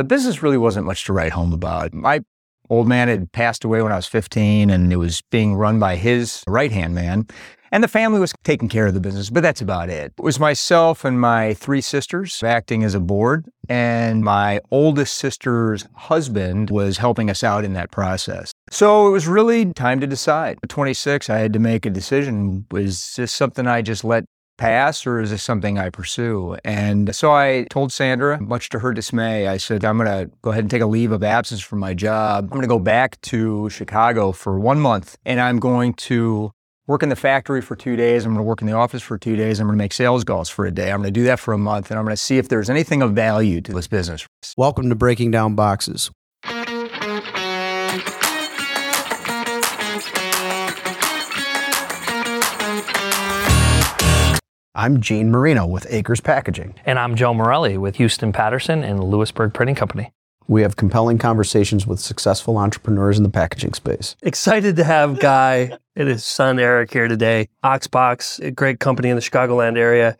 The business really wasn't much to write home about. My old man had passed away when I was 15 and it was being run by his right hand man. And the family was taking care of the business, but that's about it. It was myself and my three sisters acting as a board, and my oldest sister's husband was helping us out in that process. So it was really time to decide. At 26, I had to make a decision. Was this something I just let pass or is this something I pursue? And so I told Sandra, much to her dismay, I said, I'm going to go ahead and take a leave of absence from my job. I'm going to go back to Chicago for one month and I'm going to work in the factory for two days. I'm going to work in the office for two days. I'm going to make sales calls for a day. I'm going to do that for a month, and I'm going to see if there's anything of value to this business. Welcome to Breaking Down Boxes. I'm Gene Marino with Akers Packaging. And I'm Joe Morelli with Huston Patterson and Lewisburg Printing Company. We have compelling conversations with successful entrepreneurs in the packaging space. Excited to have Guy and his son Eric here today. Ox Box, a great company in the Chicagoland area.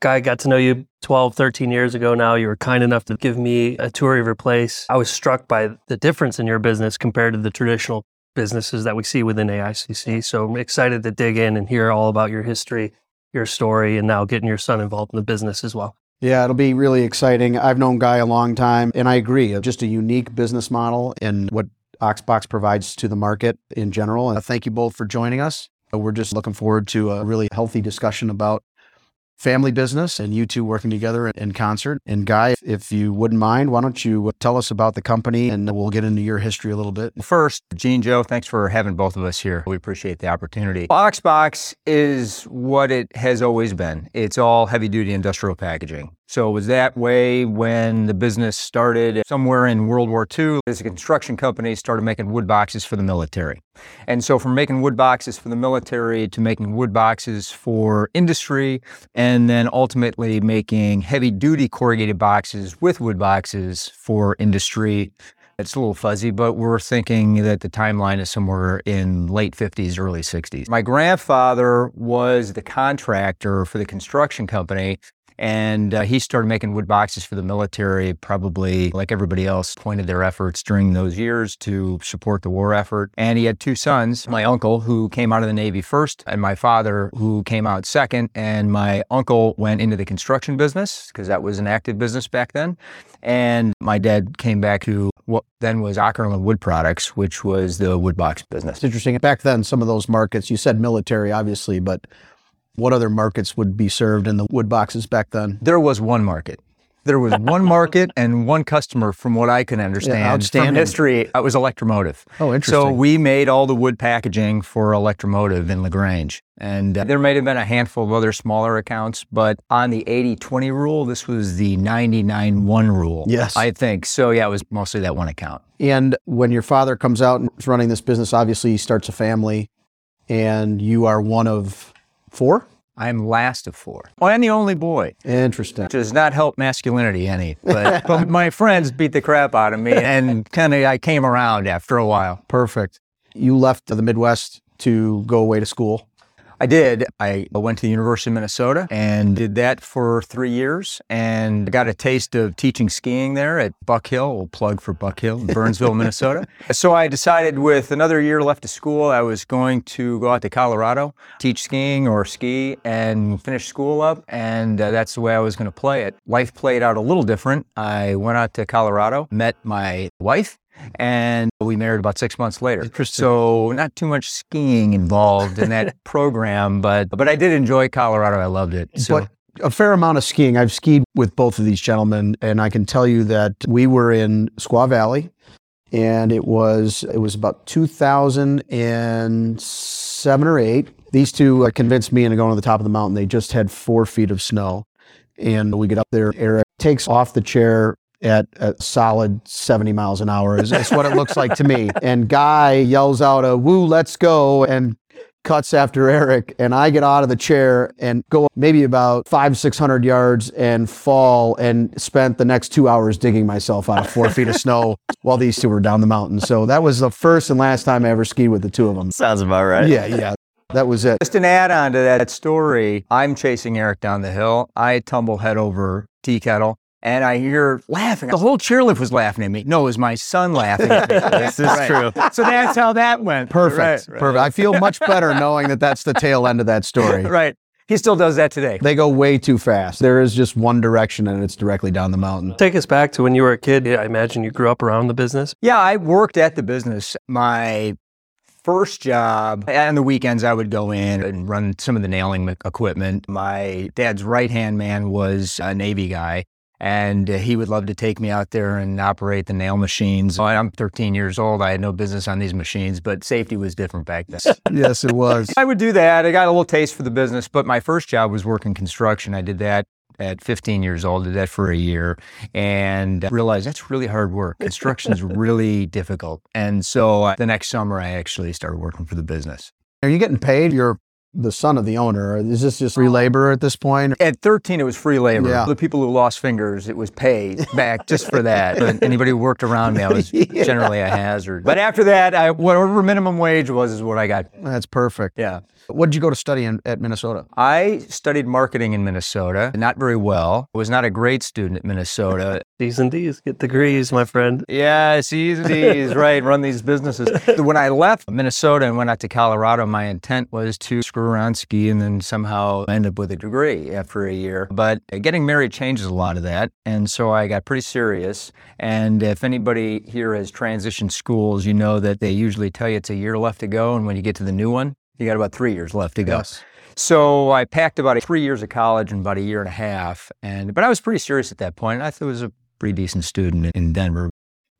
Guy got to know you 12, 13 years ago now. You were kind enough to give me a tour of your place. I was struck by the difference in your business compared to the traditional businesses that we see within AICC. So I'm excited to dig in and hear all about your history, your story, and now getting your son involved in the business as well. Yeah, it'll be really exciting. I've known Guy a long time, and I agree. Uh, just a unique business model and what Ox Box provides to the market in general. And thank you both for joining us. Uh, we're just looking forward to a really healthy discussion about family business and you two working together in concert. And Guy, if you wouldn't mind, why don't you uh, tell us about the company and we'll get into your history a little bit. First, Gene Joe, thanks for having both of us here. We appreciate the opportunity. Ox Box is what it has always been. It's all heavy duty industrial packaging. So it was that way when the business started somewhere in World War II. A construction company, started making wood boxes for the military. And so from making wood boxes for the military to making wood boxes for industry, and then ultimately making heavy duty corrugated boxes with wood boxes for industry. It's a little fuzzy, but we're thinking that the timeline is somewhere in late 50s, early 60s. My grandfather was the contractor for the construction company and uh, he started making wood boxes for the military, probably like everybody else, pointed their efforts during those years to support the war effort. And he had two sons my uncle, who came out of the Navy first, and my father, who came out second. And my uncle went into the construction business because that was an active business back then. And my dad came back to what then was Ockerlund Wood Products, which was the wood box business. It's interesting. Back then, some of those markets, you said military, obviously, but what other markets would be served in the wood boxes back then? There was one market. There was one market and one customer, from what I can understand. Yeah, outstanding. From history, it was Electromotive. Oh, interesting. So we made all the wood packaging for Electromotive in LaGrange. And uh, there may have been a handful of other smaller accounts, but on the 80 20 rule, this was the 99 1 rule. Yes. I think. So, yeah, it was mostly that one account. And when your father comes out and is running this business, obviously he starts a family, and you are one of four? I'm last of four. Oh, well, I'm the only boy. Interesting. Does not help masculinity any. But, but my friends beat the crap out of me, and kind of I came around after a while. Perfect. You left the Midwest to go away to school. I did. I went to the University of Minnesota and did that for three years and got a taste of teaching skiing there at Buck Hill. We'll plug for Buck Hill in Burnsville, Minnesota. So I decided with another year left of school, I was going to go out to Colorado, teach skiing or ski and finish school up. And uh, that's the way I was going to play it. Life played out a little different. I went out to Colorado, met my wife, and we married about six months later. So not too much skiing involved in that program, but but I did enjoy Colorado. I loved it. So. But a fair amount of skiing. I've skied with both of these gentlemen, and I can tell you that we were in Squaw Valley, and it was it was about 2007 or eight. These two uh, convinced me into going to the top of the mountain. They just had four feet of snow, and we get up there. Eric takes off the chair at a solid 70 miles an hour is, is what it looks like to me. And Guy yells out a woo, let's go, and cuts after Eric. And I get out of the chair and go maybe about five, 600 yards and fall and spent the next two hours digging myself out of four feet of snow while these two were down the mountain. So that was the first and last time I ever skied with the two of them. Sounds about right. Yeah, yeah. That was it. Just an add on to that story, I'm chasing Eric down the hill. I tumble head over tea kettle And I hear laughing. The whole chairlift was laughing at me. No, it was my son laughing at me. This is true. So that's how that went. Perfect. Right, right. Perfect. I feel much better knowing that that's the tail end of that story. Right. He still does that today. They go way too fast. There is just one direction and it's directly down the mountain. Take us back to when you were a kid. I imagine you grew up around the business. Yeah, I worked at the business. My first job on the weekends, I would go in and run some of the nailing equipment. My dad's right hand man was a Navy guy. And uh, he would love to take me out there and operate the nail machines. I'm 13 years old. I had no business on these machines, but safety was different back then. yes, it was. I would do that. I got a little taste for the business, but my first job was working construction. I did that at 15 years old, did that for a year, and realized that's really hard work. Construction is really difficult. And so uh, the next summer, I actually started working for the business. Are you getting paid? You're the son of the owner. Is this just free uh, labor at this point? At 13, it was free labor. Yeah. The people who lost fingers, it was paid back just for that. But anybody who worked around me, I was generally a hazard. But after that, I, whatever minimum wage was, is what I got. That's perfect. Yeah. What did you go to study in, at Minnesota? I studied marketing in Minnesota, not very well. I was not a great student at Minnesota. D's and D's, get degrees, my friend. Yeah, C's and D's, right, run these businesses. When I left Minnesota and went out to Colorado, my intent was to screw around, ski, and then somehow end up with a degree after a year. But getting married changes a lot of that. And so I got pretty serious. And if anybody here has transitioned schools, you know that they usually tell you it's a year left to go. And when you get to the new one, you got about three years left to go. Yes. So I packed about three years of college and about a year and a half. And but I was pretty serious at that point. I thought I was a pretty decent student in Denver.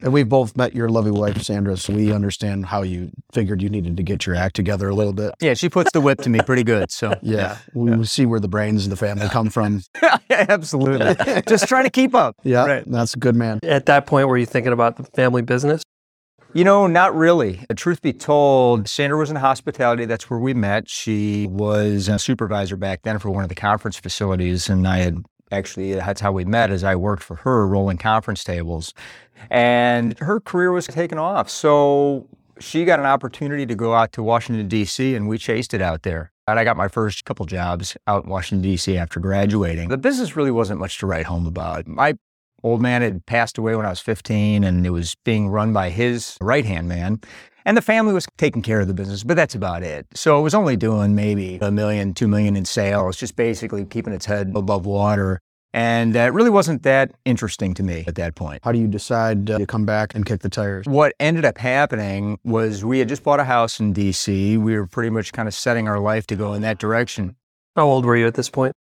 And we've both met your lovely wife, Sandra, so we understand how you figured you needed to get your act together a little bit. Yeah, she puts the whip to me pretty good. So Yeah. We we see where the brains of the family come from. absolutely, just trying to keep up. Yeah. Right. That's a good man. At that point, were you thinking about the family business? You know, not really. Truth be told, Sandra was in hospitality. That's where we met. She was a supervisor back then for one of the conference facilities, and I had actually that's how we met. As I worked for her, rolling conference tables, and her career was taking off. So she got an opportunity to go out to Washington D.C., and we chased it out there. And I got my first couple jobs out in Washington D.C. after graduating. The business really wasn't much to write home about. My old man had passed away when I was 15, and it was being run by his right hand man. And the family was taking care of the business, but that's about it. So it was only doing maybe a million, two million in sales, just basically keeping its head above water. And that really wasn't that interesting to me at that point. How do you decide uh, to come back and kick the tires? What ended up happening was we had just bought a house in DC. We were pretty much kind of setting our life to go in that direction. How old were you at this point?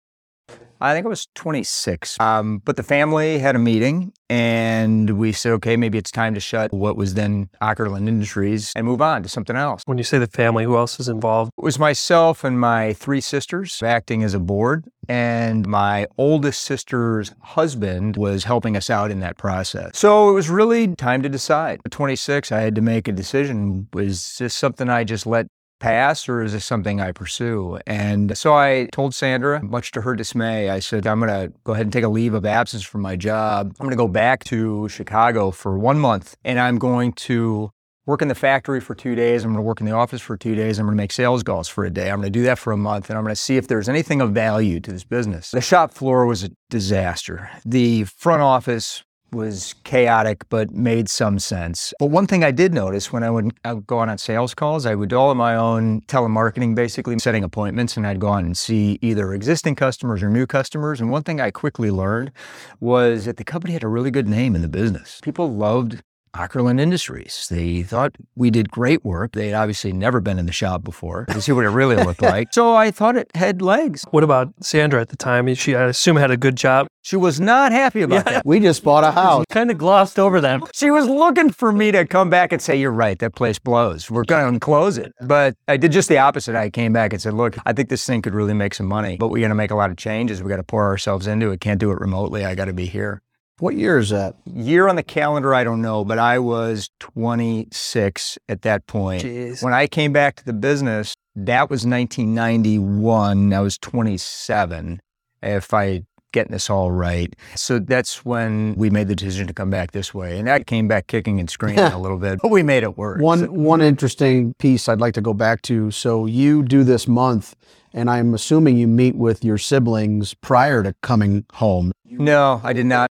I think I was 26. Um, but the family had a meeting and we said, okay, maybe it's time to shut what was then Ockerlund Industries and move on to something else. When you say the family, who else is involved? It was myself and my three sisters acting as a board, and my oldest sister's husband was helping us out in that process. So it was really time to decide. At 26, I had to make a decision. Was this something I just let pass or is this something I pursue? And so I told Sandra, much to her dismay, I said, I'm going to go ahead and take a leave of absence from my job. I'm going to go back to Chicago for one month and I'm going to work in the factory for two days. I'm going to work in the office for two days. I'm going to make sales calls for a day. I'm going to do that for a month and I'm going to see if there's anything of value to this business. The shop floor was a disaster. The front office was chaotic, but made some sense. But one thing I did notice when I would, I would go on on sales calls, I would do all of my own telemarketing, basically setting appointments, and I'd go on and see either existing customers or new customers. And one thing I quickly learned was that the company had a really good name in the business. People loved Ockerlund Industries. They thought we did great work. They had obviously never been in the shop before to see what it really looked like. So I thought it had legs. What about Sandra at the time? She, I assume, had a good job. She was not happy about that. We just bought a house. Kind of glossed over that. She was looking for me to come back and say, You're right, that place blows. We're going to close it. But I did just the opposite. I came back and said, Look, I think this thing could really make some money, but we're going to make a lot of changes. We got to pour ourselves into it. Can't do it remotely. I got to be here. What year is that? Year on the calendar, I don't know, but I was 26 at that point. Jeez. When I came back to the business, that was 1991. I was 27, if I getting this all right. So that's when we made the decision to come back this way. And I came back kicking and screaming a little bit, but we made it work. One So- one interesting piece I'd like to go back to. So you do this month, and I'm assuming you meet with your siblings prior to coming home. no, I did not.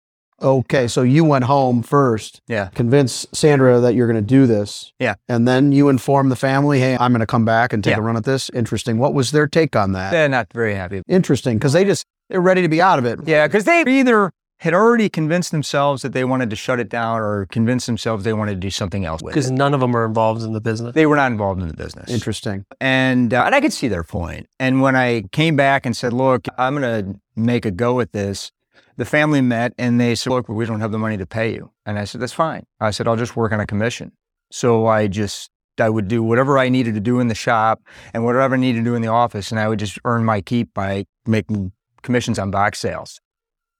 Okay, so you went home first, Yeah. convince Sandra that you're going to do this. Yeah. And then you inform the family, hey, I'm going to come back and take Yeah. a run at this. Interesting. What was their take on that? They're not very happy. Interesting, because they just, they're ready to be out of it. Yeah, because they either had already convinced themselves that they wanted to shut it down or convinced themselves they wanted to do something else with Because it. none of them are involved in the business. They were not involved in the business. Interesting. And, uh, and I could see their point. And when I came back and said, look, I'm going to make a go at this, the family met and they said, look, we don't have the money to pay you. And I said, that's fine. I said, I'll just work on a commission. So I just, I would do whatever I needed to do in the shop and whatever I needed to do in the office. And I would just earn my keep by making commissions on box sales.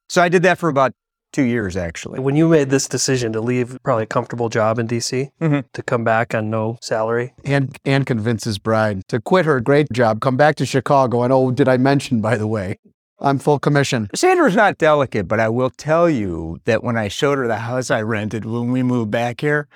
So I did that for about two years, actually. When you made this decision to leave probably a comfortable job in DC Mhm. to come back on no salary, And and convinces his bride to quit her great job, come back to Chicago, and oh, did I mention, by the way, I'm full commission. Sandra's not delicate, but I will tell you that when I showed her the house I rented when we moved back here,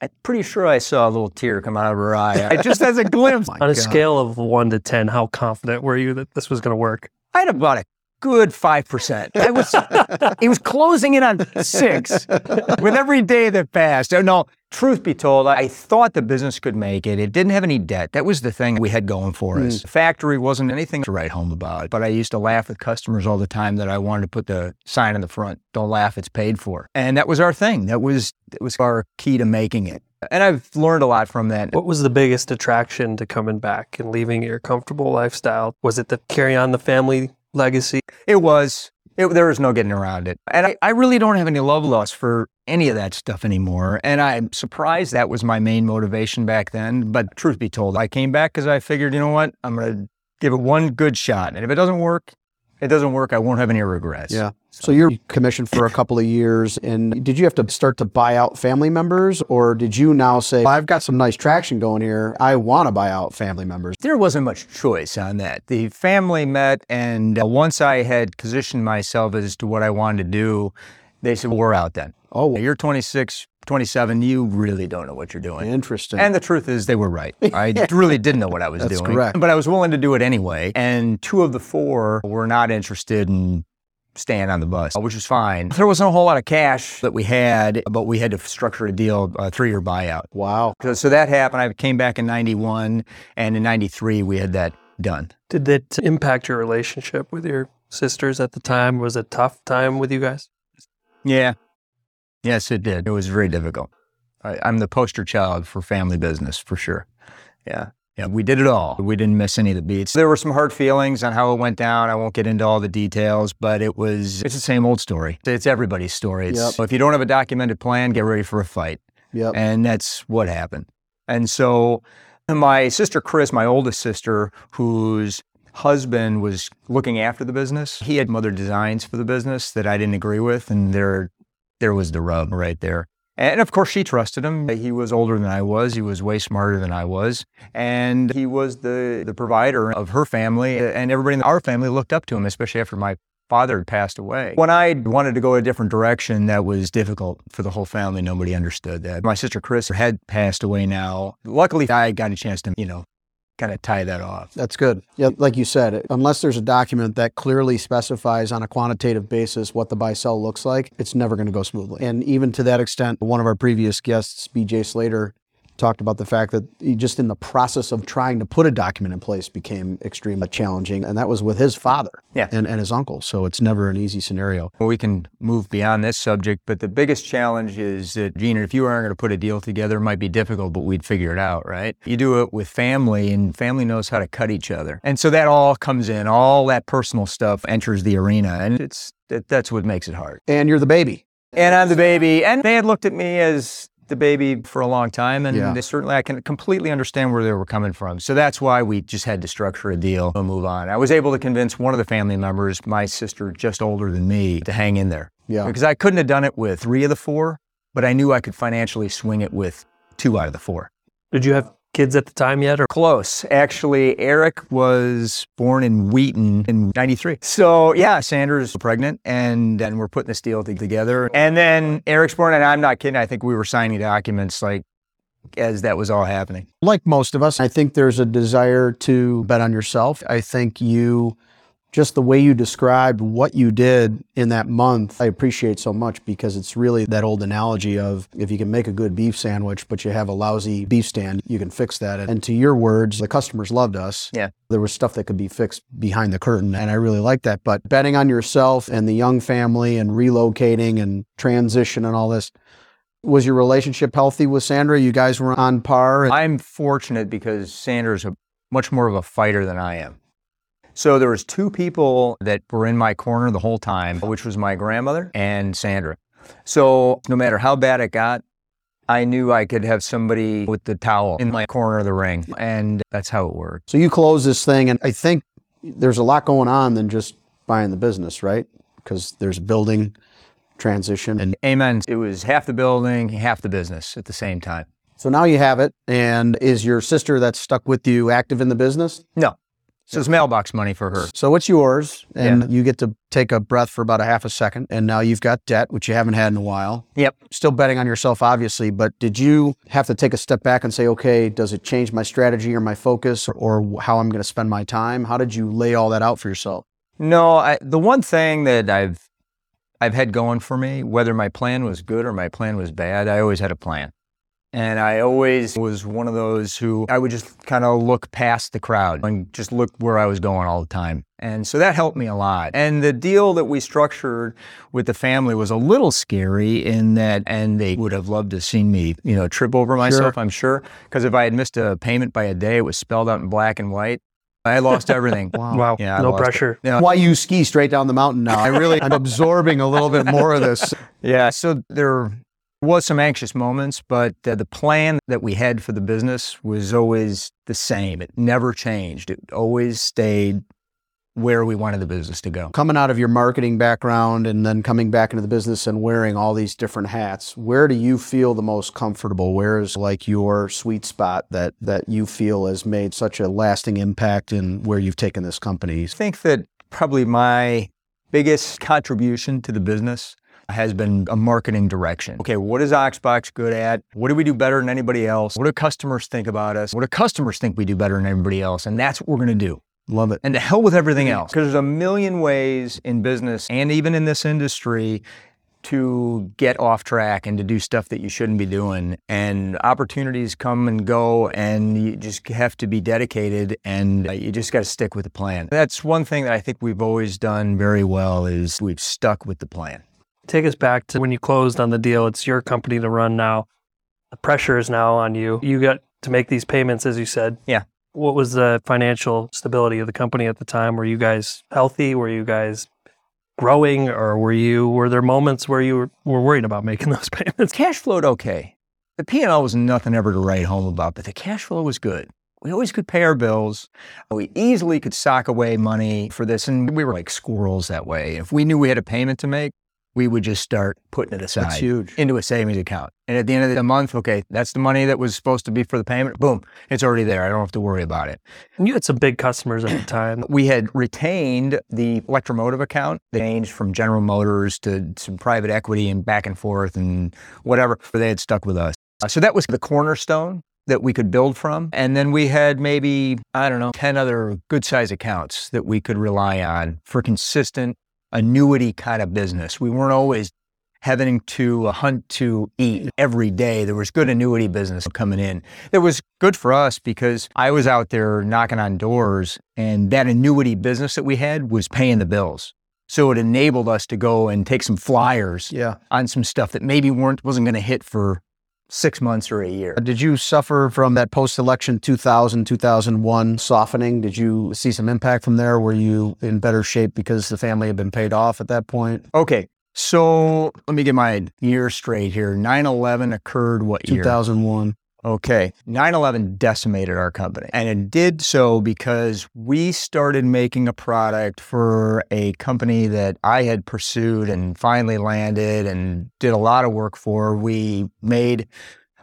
I'm pretty sure I saw a little tear come out of her eye. I just as a glimpse. on a scale of one to 10, how confident were you that this was going to work? I had about a good five percent. I was it was closing in on six with every day that passed. Oh, No, truth be told, I thought the business could make it. It didn't have any debt. That was the thing we had going for us. The factory wasn't anything to write home about. But I used to laugh with customers all the time that I wanted to put the sign in the front, don't laugh, it's paid for. And that was our thing. That was that was our key to making it. And I've learned a lot from that. What was the biggest attraction to coming back and leaving your comfortable lifestyle? Was it to carry on the family legacy? It was. It, there was no getting around it. And I, I really don't have any love loss for any of that stuff anymore. And I'm surprised that was my main motivation back then. But truth be told, I came back because I figured, you know what? I'm going to give it one good shot. And if it doesn't work, it doesn't work. I won't have any regrets. Yeah. So you're commissioned for a couple of years, and did you have to start to buy out family members, or did you now say, "I've got some nice traction going here. I want to buy out family members"? There wasn't much choice on that. The family met, and uh, once I had positioned myself as to what I wanted to do, they said, We're out then. Oh, You're 26, 27, you really don't know what you're doing. interesting. And the truth is, they were right. I really didn't know what I was That's doing. correct. But I was willing to do it anyway. And two of the four were not interested in staying on the bus, which was fine. There wasn't a whole lot of cash that we had, but we had to structure a deal, a three year buyout. wow. So, so that happened. I came back in 91, and in 93, we had that done. Did that impact your relationship with your sisters at the time? Was it a tough time with you guys? Yeah. Yes, it did. It was very difficult. I, I'm the poster child for family business for sure. Yeah. Yeah, we did it all. We didn't miss any of the beats. There were some hard feelings on how it went down. I won't get into all the details, but it was, it's the same old story. It's everybody's story. It's, Yep. If you don't have a documented plan, get ready for a fight. Yep. And that's what happened. And so my sister Chris, my oldest sister, whose husband was looking after the business, he had other designs for the business that I didn't agree with. And there, there was the rub right there. And of course, she trusted him. He was older than I was. He was way smarter than I was. And he was the, the provider of her family. And everybody in our family looked up to him, especially after my father had passed away. When I wanted to go a different direction, that was difficult for the whole family. Nobody understood that. My sister Chris had passed away now. Luckily, I got a chance to, you know, kind of tie that off. That's good. Yeah, like you said, unless there's a document that clearly specifies on a quantitative basis what the buy sell looks like, it's never going to go smoothly. And even to that extent, one of our previous guests, BJ Slater, talked about the fact that he just in the process of trying to put a document in place became extremely challenging. And that was with his father Yeah. and, and his uncle. So it's never an easy scenario. Well, We can move beyond this subject, but the biggest challenge is that, Gina, if you aren't going to put a deal together, it might be difficult, but we'd figure it out, right? You do it with family, and family knows how to cut each other. And so that all comes in, all that personal stuff enters the arena, and it's that, that's what makes it hard. And you're the baby. And I'm the baby, and they had looked at me as the baby for a long time, and Yeah. they certainly I can completely understand where they were coming from. So that's why we just had to structure a deal and move on. I was able to convince one of the family members, my sister, just older than me, to hang in there Yeah. because I couldn't have done it with three of the four, but I knew I could financially swing it with two out of the four. Did you have kids at the time yet? Or Close. Actually, Eric was born in Wheaton in 93. So, yeah, Sandra's pregnant, and then we're putting this deal to- together. And then Eric's born, and I'm not kidding. I think we were signing documents like as that was all happening. like most of us, I think there's a desire to bet on yourself. I think you just the way you described what you did in that month, I appreciate so much because it's really that old analogy of if you can make a good beef sandwich, but you have a lousy beef stand, you can fix that. And to your words, the customers loved us. Yeah. There was stuff that could be fixed behind the curtain, and I really like that. But betting on yourself and the young family and relocating and transition and all this, was your relationship healthy with Sandra? You guys were on par? I'm fortunate because Sandra's a much more of a fighter than I am. So there was two people that were in my corner the whole time, which was my grandmother and Sandra. So no matter how bad it got, I knew I could have somebody with the towel in my corner of the ring, and that's how it worked. So you close this thing, and I think there's a lot going on than just buying the business, right? Because there's building, transition, and Amen. It was half the building, half the business at the same time. so now you have it. And is your sister that's stuck with you active in the business? No. So it's mailbox money for her. So it's yours, and you get to take a breath for about a half a second. And now you've got debt, which you haven't had in a while. Yep. Still betting on yourself, obviously, but did you have to take a step back and say, okay, does it change my strategy or my focus or how I'm going to spend my time? How did you lay all that out for yourself? No, I, the one thing that I've I've had going for me, whether my plan was good or my plan was bad, I always had a plan. And I always was one of those who I would just kind of look past the crowd and just look where I was going all the time. And so that helped me a lot. And the deal that we structured with the family was a little scary in that, and they would have loved to seen me, you know, trip over myself, I'm sure. Because if I had missed a payment by a day, it was spelled out in black and white. I lost everything. Wow. Yeah, I no lost it. pressure. Yeah. Why you ski straight down the mountain now? I really, I'm absorbing a little bit more of this. Yeah, so there was some anxious moments, but uh, the plan that we had for the business was always the same. It never changed. It always stayed where we wanted the business to go. Coming out of your marketing background and then coming back into the business and wearing all these different hats, where do you feel the most comfortable? Where is like your sweet spot that that you feel has made such a lasting impact in where you've taken this company? I think that probably my biggest contribution to the business has been a marketing direction. Okay, what is Ox Box good at? What do we do better than anybody else? What do customers think about us? What do customers think we do better than everybody else? And that's what we're going to do. Love it. And to hell with everything else. Because there's a million ways in business and even in this industry to get off track and to do stuff that you shouldn't be doing. And opportunities come and go, and you just have to be dedicated and uh, you just got to stick with the plan. That's one thing that I think we've always done very well is we've stuck with the plan. Take us back to when you closed on the deal. It's your company to run now. The pressure is now on you. You got to make these payments, as you said. Yeah. What was the financial stability of the company at the time? Were you guys healthy? Were you guys growing, or were you? Were there moments where you were, were worried about making those payments? Cash flowed okay. The P&L was nothing ever to write home about, but the cash flow was good. We always could pay our bills. We easily could sock away money for this, and we were like squirrels that way. If we knew we had a payment to make, we would just start putting it aside into a savings account. And at the end of the month, okay, that's the money that was supposed to be for the payment. Boom, it's already there. I don't have to worry about it. And you had some big customers at the time. We had retained the electromotive account. They changed from General Motors to some private equity and back and forth and whatever. They had stuck with us. Uh, so that was the cornerstone that we could build from. And then we had maybe, I don't know, 10 other good size accounts that we could rely on for consistent annuity kind of business. We weren't always having to hunt to eat every day. There was good annuity business coming in. That was good for us because I was out there knocking on doors and that annuity business that we had was paying the bills. So it enabled us to go and take some flyers Yeah. on some stuff that maybe weren't wasn't going to hit for 6 months or a year. Uh, did you suffer from that post-election 2000, 2001 softening? Did you see some impact from there? Were you in better shape because the family had been paid off at that point? Okay. So let me get my year straight here. 9 11 occurred what year? 2001. Okay. 9 11 decimated our company. And it did so because we started making a product for a company that I had pursued and finally landed and did a lot of work for. We made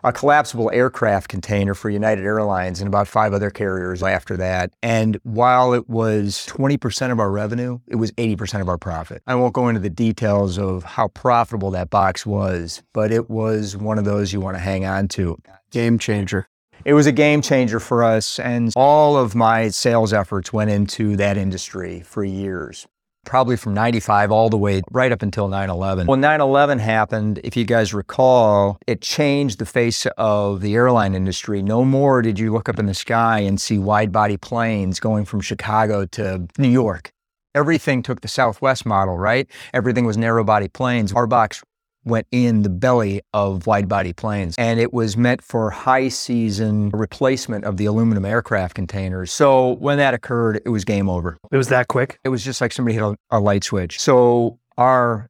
a collapsible aircraft container for United Airlines and about five other carriers after that. And while it was 20% of our revenue, it was 80% of our profit. I won't go into the details of how profitable that box was, but it was one of those you want to hang on to. Game changer. It was a game changer for us, and all of my sales efforts went into that industry for years. Probably from 95 all the way right up until 9 11. When 9 11 happened, if you guys recall, it changed the face of the airline industry. No more did you look up in the sky and see wide body planes going from Chicago to New York. Everything took the Southwest model, right? Everything was narrow body planes. Our box went in the belly of wide body planes. And it was meant for high season replacement of the aluminum aircraft containers. So when that occurred, it was game over. It was that quick. It was just like somebody hit a, a light switch. So our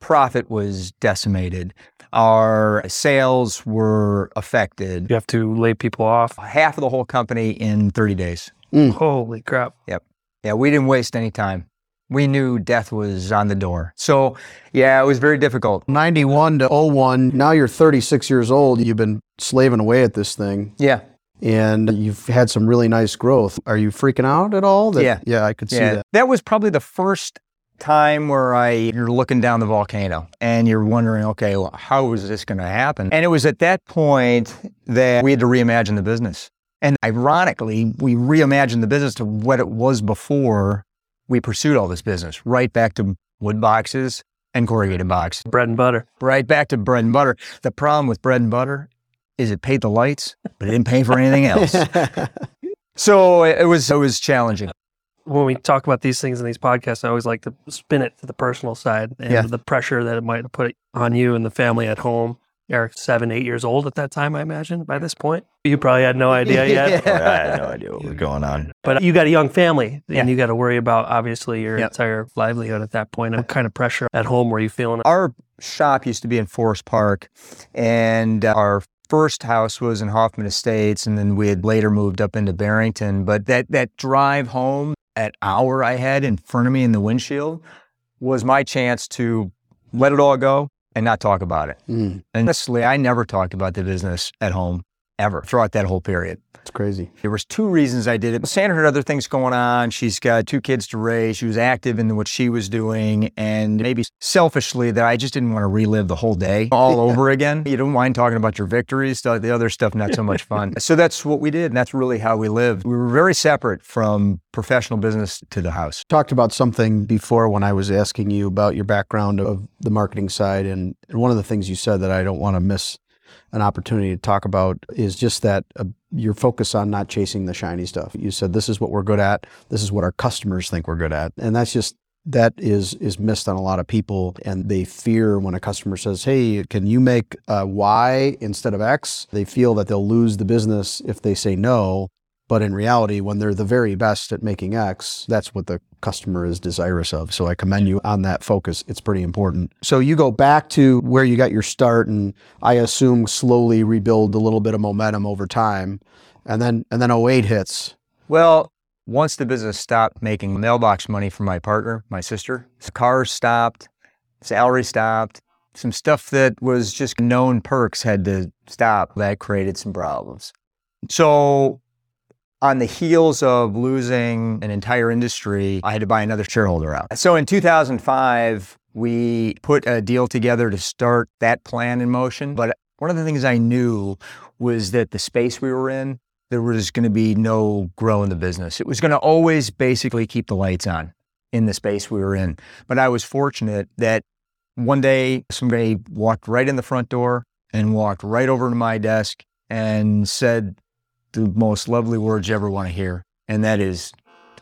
profit was decimated. Our sales were affected. You have to lay people off. Half of the whole company in 30 days. Mm. Holy crap. Yep. Yeah, we didn't waste any time. We knew death was on the door. So, yeah, it was very difficult. 91 to 01. Now you're 36 years old. You've been slaving away at this thing Yeah. and you've had some really nice growth. Are you freaking out at all? That- Yeah. Yeah, I could see Yeah, that. that was probably the first time where I you're looking down the volcano and you're wondering, okay, well, how is this going to happen? And it was at that point that we had to reimagine the business. And ironically, we reimagined the business to what it was before we pursued all this business, right back to wood boxes and corrugated box, Bread and butter. right back to bread and butter. The problem with bread and butter is it paid the lights, but it didn't pay for anything else. so it was it was challenging. When we talk about these things in these podcasts, I always like to spin it to the personal side and Yeah. the pressure that it might put on you and the family at home. Eric's seven, eight years old at that time, I imagine, by this point. You probably had no idea yet. I had no idea what was going on. But you got a young family Yeah. and you got to worry about obviously your Yep. entire livelihood at that point. What kind of pressure at home were you feeling? Our shop used to be in Forest Park, and uh, our first house was in Hoffman Estates, and then we had later moved up into Barrington. But that that drive home, that hour I had in front of me in the windshield, was my chance to let it all go and not talk about it. Mm, And honestly, I never talked about the business at home ever throughout that whole period. it's crazy. There was two reasons I did it. Sandra had other things going on. She's got two kids to raise. She was active in what she was doing, and maybe selfishly that I just didn't want to relive the whole day all over again. You don't mind talking about your victories, the the other stuff not so much fun. so that's what we did, and that's really how we lived. We were very separate from professional business to the house. Talked about something before when I was asking you about your background of the marketing side, and one of the things you said that I don't want to miss an opportunity to talk about is just that uh, your focus on not chasing the shiny stuff. You said this is what we're good at, this is what our customers think we're good at, and that's just that is is missed on a lot of people, and they fear when a customer says, "Hey, can you make uh, Y instead of X?" They feel that they'll lose the business if they say no. But in reality, when they're the very best at making X, that's what the customer is desirous of. So I commend you on that focus. It's pretty important. So you go back to where you got your start and I assume slowly rebuild a little bit of momentum over time. And then and then 08 hits. Well, once the business stopped making mailbox money for my partner, my sister, cars stopped, salary stopped, some stuff that was just known perks had to stop. That created some problems. So, on the heels of losing an entire industry, I had to buy another shareholder out. So, in 2005, we put a deal together to start that plan in motion. But one of the things I knew was that the space we were in, there was going to be no grow in the business. It was going to always basically keep the lights on in the space we were in. But I was fortunate that one day somebody walked right in the front door and walked right over to my desk and said the most lovely words you ever want to hear. And that is,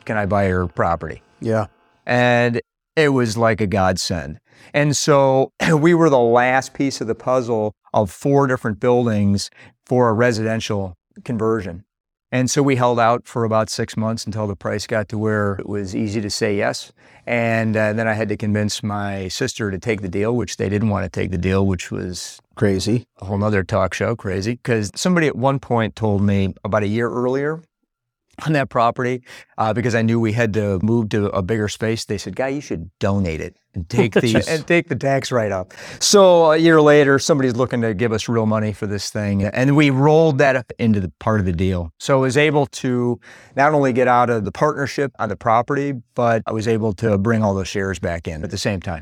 Can I buy your property? Yeah. and it was like a godsend. And so we were the last piece of the puzzle of four different buildings for a residential conversion. And so we held out for about six months until the price got to where it was easy to say yes. And uh, then I had to convince my sister to take the deal, which they didn't want to take the deal, which was Crazy. a whole nother talk show, crazy. Because somebody at one point told me about a year earlier on that property, uh, because I knew we had to move to a bigger space. They said, "Guy, you should donate it and take the and take the tax write off." So a year later, somebody's looking to give us real money for this thing, and we rolled that up into the part of the deal. So I was able to not only get out of the partnership on the property, but I was able to bring all those shares back in at the same time.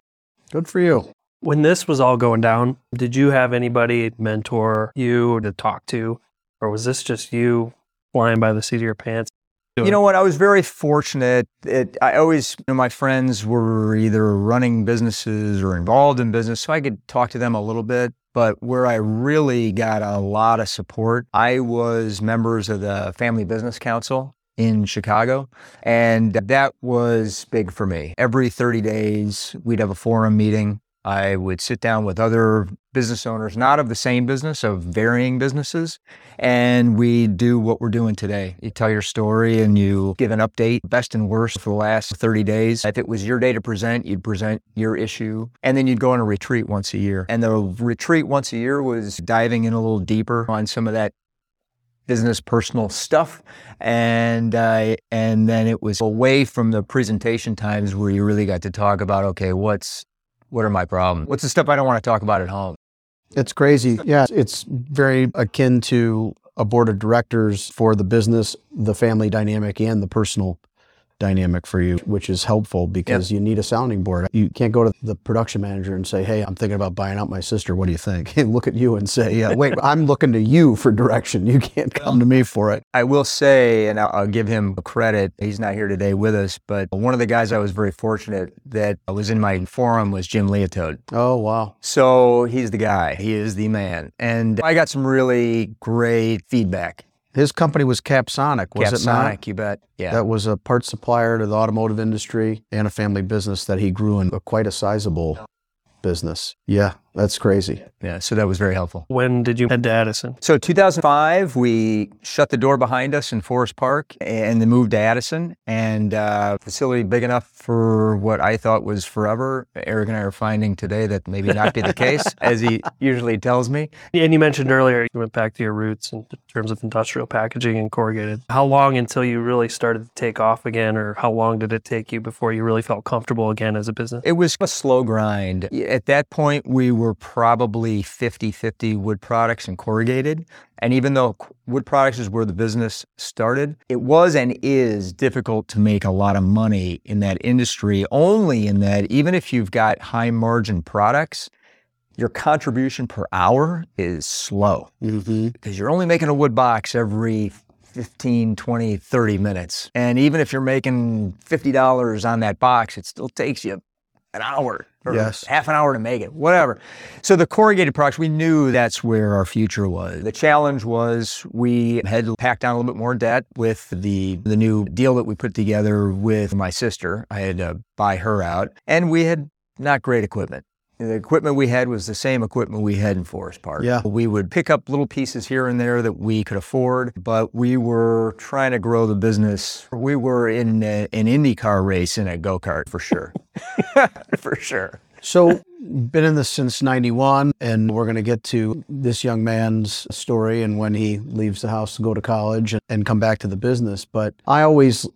Good for you. When this was all going down, did you have anybody mentor you to talk to or was this just you flying by the seat of your pants? You know what? I was very fortunate. It, I always, you know, my friends were either running businesses or involved in business, so I could talk to them a little bit. But where I really got a lot of support, I was members of the Family Business Council in Chicago, and that was big for me. Every 30 days, we'd have a forum meeting. I would sit down with other business owners, not of the same business, of varying businesses, and we do what we're doing today. You tell your story and you give an update, best and worst for the last 30 days. If it was your day to present, you'd present your issue, and then you'd go on a retreat once a year. And the retreat once a year was diving in a little deeper on some of that business personal stuff and uh, and then it was away from the presentation times where you really got to talk about okay what's what are my problems? What's the stuff I don't want to talk about at home? It's crazy. Yeah, it's very akin to a board of directors for the business, the family dynamic, and the personal dynamic for you, which is helpful because you need a sounding board. You can't go to the production manager and say, Hey, I'm thinking about buying out my sister. What do you think? And look at you and say, Yeah, wait, I'm looking to you for direction. You can't come to me for it. I will say, and I'll, I'll give him credit, he's not here today with us, but one of the guys I was very fortunate that was in my forum was Jim Liautaud. Oh, wow. So he's the guy, he is the man. And I got some really great feedback. His company was Capsonic, was it not? Capsonic, you bet. Yeah. That was a parts supplier to the automotive industry and a family business that he grew in a, quite a sizable business. Yeah, that's crazy. yeah. So that was very helpful. When did you head to Addison? So 2005, we shut the door behind us in Forest Park and then moved to Addison and uh, facility big enough for what I thought was forever. Eric and I are finding today that maybe not be the case, as he usually tells me. And you mentioned earlier you went back to your roots in terms of industrial packaging and corrugated. How long until you really started to take off again, or how long did it take you before you really felt comfortable again as a business? It was a slow grind. At that point, we were probably 50 50 wood products and corrugated. And even though wood products is where the business started, it was and is difficult to make a lot of money in that industry, only in that even if you've got high margin products, your contribution per hour is slow Mm-hmm. because you're only making a wood box every 15, 20, 30 minutes. And even if you're making $50 on that box, it still takes you an hour or Yes. half an hour to make it, whatever. So the corrugated products, we knew that's where our future was. The challenge was we had to pack down a little bit more debt with the, the new deal that we put together with my sister. I had to buy her out and we had not great equipment. The equipment we had was the same equipment we had in Forest Park. Yeah. We would pick up little pieces here and there that we could afford, but we were trying to grow the business. We were in a, an IndyCar race in a go kart for sure. for sure. So, been in this since 91, and we're going to get to this young man's story and when he leaves the house to go to college and, and come back to the business. But I always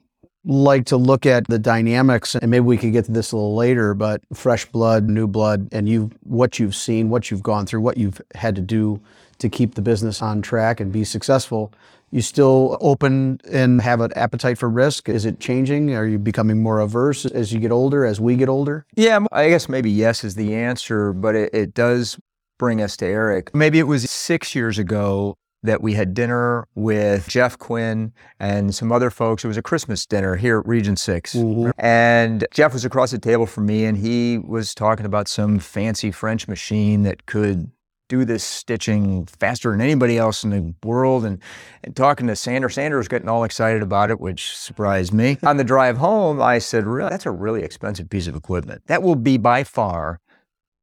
like to look at the dynamics, and maybe we could get to this a little later, but fresh blood, new blood, and you what you've seen, what you've gone through, what you've had to do to keep the business on track and be successful. You still open and have an appetite for risk? Is it changing? Are you becoming more averse as you get older, as we get older? Yeah, I guess maybe yes is the answer, but it, it does bring us to Eric. Maybe it was six years ago that we had dinner with Jeff Quinn and some other folks. It was a Christmas dinner here at Region 6. Mm-hmm. And Jeff was across the table from me and he was talking about some fancy French machine that could do this stitching faster than anybody else in the world and, and talking to Sandra. Sandra was getting all excited about it, which surprised me. On the drive home, I said, really, that's a really expensive piece of equipment. That will be by far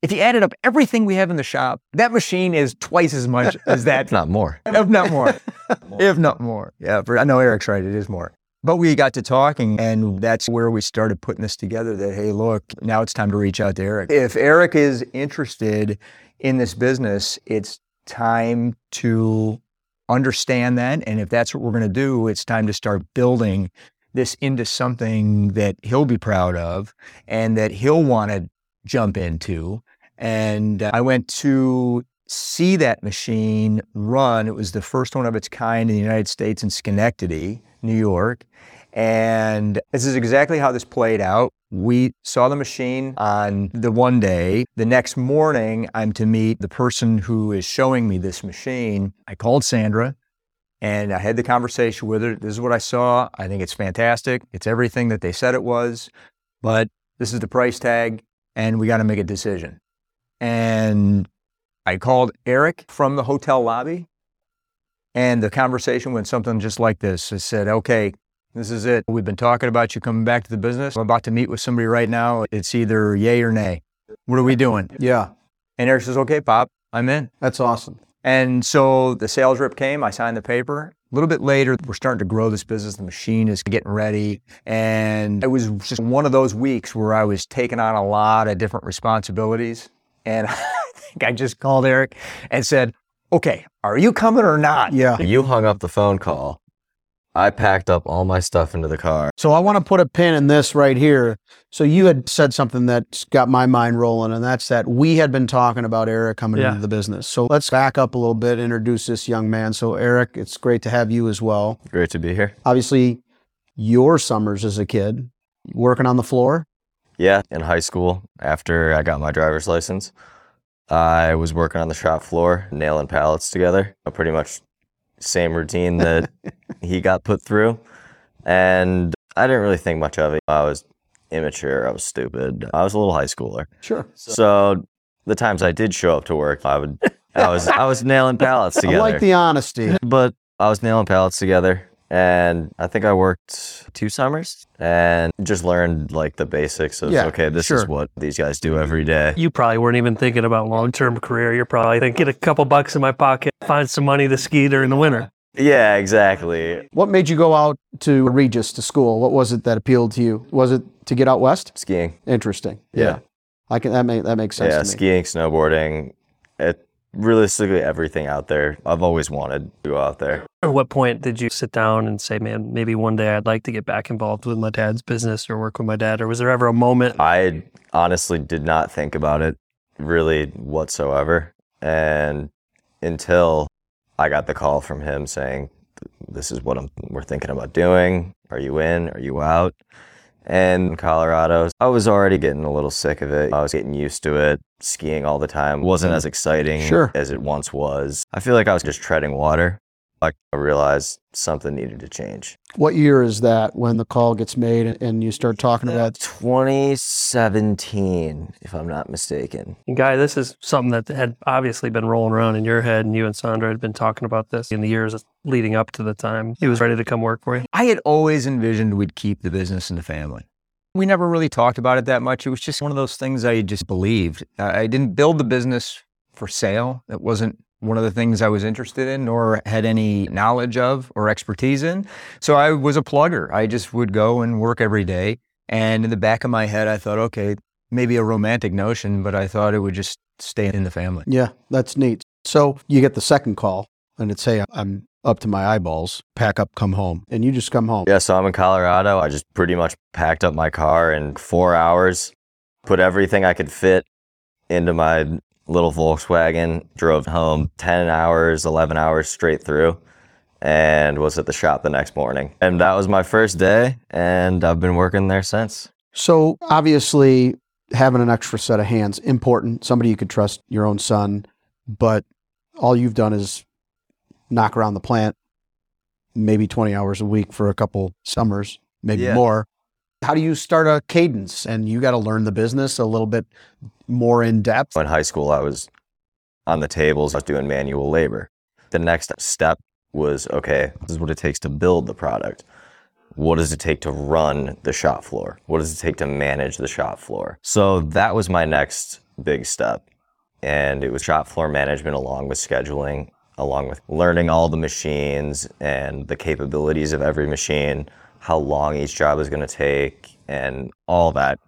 if you added up everything we have in the shop, that machine is twice as much as that, If not more. if not more. if not more. Yeah, for, I know Eric's right, it is more. But we got to talking, and that's where we started putting this together that, hey, look, now it's time to reach out to Eric. If Eric is interested in this business, it's time to understand that. And if that's what we're going to do, it's time to start building this into something that he'll be proud of and that he'll want to jump into. And uh, I went to see that machine run. It was the first one of its kind in the United States in Schenectady, New York. And this is exactly how this played out. We saw the machine on the one day. The next morning, I'm to meet the person who is showing me this machine. I called Sandra And I had the conversation with her. This is what I saw. I think it's fantastic. It's everything that they said it was, but this is the price tag, and we got to make a decision. And I called Eric from the hotel lobby, and the conversation went something just like this. I said, okay, this is it. We've been talking about you coming back to the business. I'm about to meet with somebody right now. It's either yay or nay. What are we doing? Yeah, And Eric says, okay, Pop, I'm in. that's awesome. And so the sales rep came, I signed the paper. A little bit later, we're starting to grow this business. The machine is getting ready. And it was just one of those weeks where I was taking on a lot of different responsibilities. And I think I just called Eric and said, okay, are you coming or not? Yeah. You hung up the phone call. I packed up all my stuff into the car. So I want to put a pin in this right here. So you had said something that's got my mind rolling, and that's that we had been talking about Eric coming Yeah. into the business. So let's back up a little bit, introduce this young man. So Eric, it's great to have you as well. Great to be here. Obviously, your summers as a kid, working on the floor. Yeah, in high school, after I got my driver's license, I was working on the shop floor, nailing pallets together. Pretty much same routine that he got put through. And I didn't really think much of it. I was immature, I was stupid. I was a little high schooler. Sure. So the times I did show up to work, I would I was I was nailing pallets together. I like the honesty. but I was nailing pallets together and I think I worked two summers and just learned like the basics of Yeah, okay, this sure. is what these guys do every day. You probably weren't even thinking about long term career. You're probably thinking, get a couple bucks in my pocket, find some money to ski during the winter. Yeah, exactly. What made you go out to Regis to school? What was it that appealed to you? Was it to get out west? Skiing. Interesting. Yeah. I can that make that makes sense Yeah, to me. skiing, snowboarding, it realistically everything out there. I've always wanted to go out there. At what point did you sit down and say, man, maybe one day I'd like to get back involved with my dad's business or work with my dad? Or was there ever a moment? I honestly did not think about it really whatsoever. And until I got the call from him saying, This is what I'm, we're thinking about doing. Are you in? Are you out? And in Colorado, I was already getting a little sick of it. I was getting used to it. Skiing all the time wasn't mm. as exciting Sure. as it once was. I feel like I was just treading water. Like I realized something needed to change. What year is that when the call gets made and you start talking about 2017, if I'm not mistaken. And Guy, this is something that had obviously been rolling around in your head, and you and Sandra had been talking about this in the years leading up to the time he was ready to come work for you. I had always envisioned we'd keep the business in the family. We never really talked about it that much. It was just one of those things I just believed. I I didn't build the business for sale. That wasn't one of the things I was interested in or had any knowledge of or expertise in. So I was a plugger. I just would go and work every day. And in the back of my head, I thought, okay, maybe a romantic notion, but I thought it would just stay in the family. Yeah, that's neat. So you get the second call and it's hey, I'm up to my eyeballs, pack up, come home. And you just come home. Yeah, so I'm in Colorado. I just pretty much packed up my car in four hours, put everything I could fit into my little Volkswagen, drove home 10 hours, 11 hours straight through, and was at the shop the next morning. And that was my first day, and I've been working there since. So obviously having an extra set of hands, important, somebody you could trust, your own son, but all you've done is knock around the plant maybe 20 hours a week for a couple summers, maybe Yeah. more. How do you start a cadence? And you got to learn the business a little bit more in depth. In high school, I was on the tables, I was doing manual labor. The next step was okay, this is what it takes to build the product. What does it take to run the shop floor? What does it take to manage the shop floor? So that was my next big step. And it was shop floor management along with scheduling, along with learning all the machines and the capabilities of every machine, how long each job is going to take, and all that.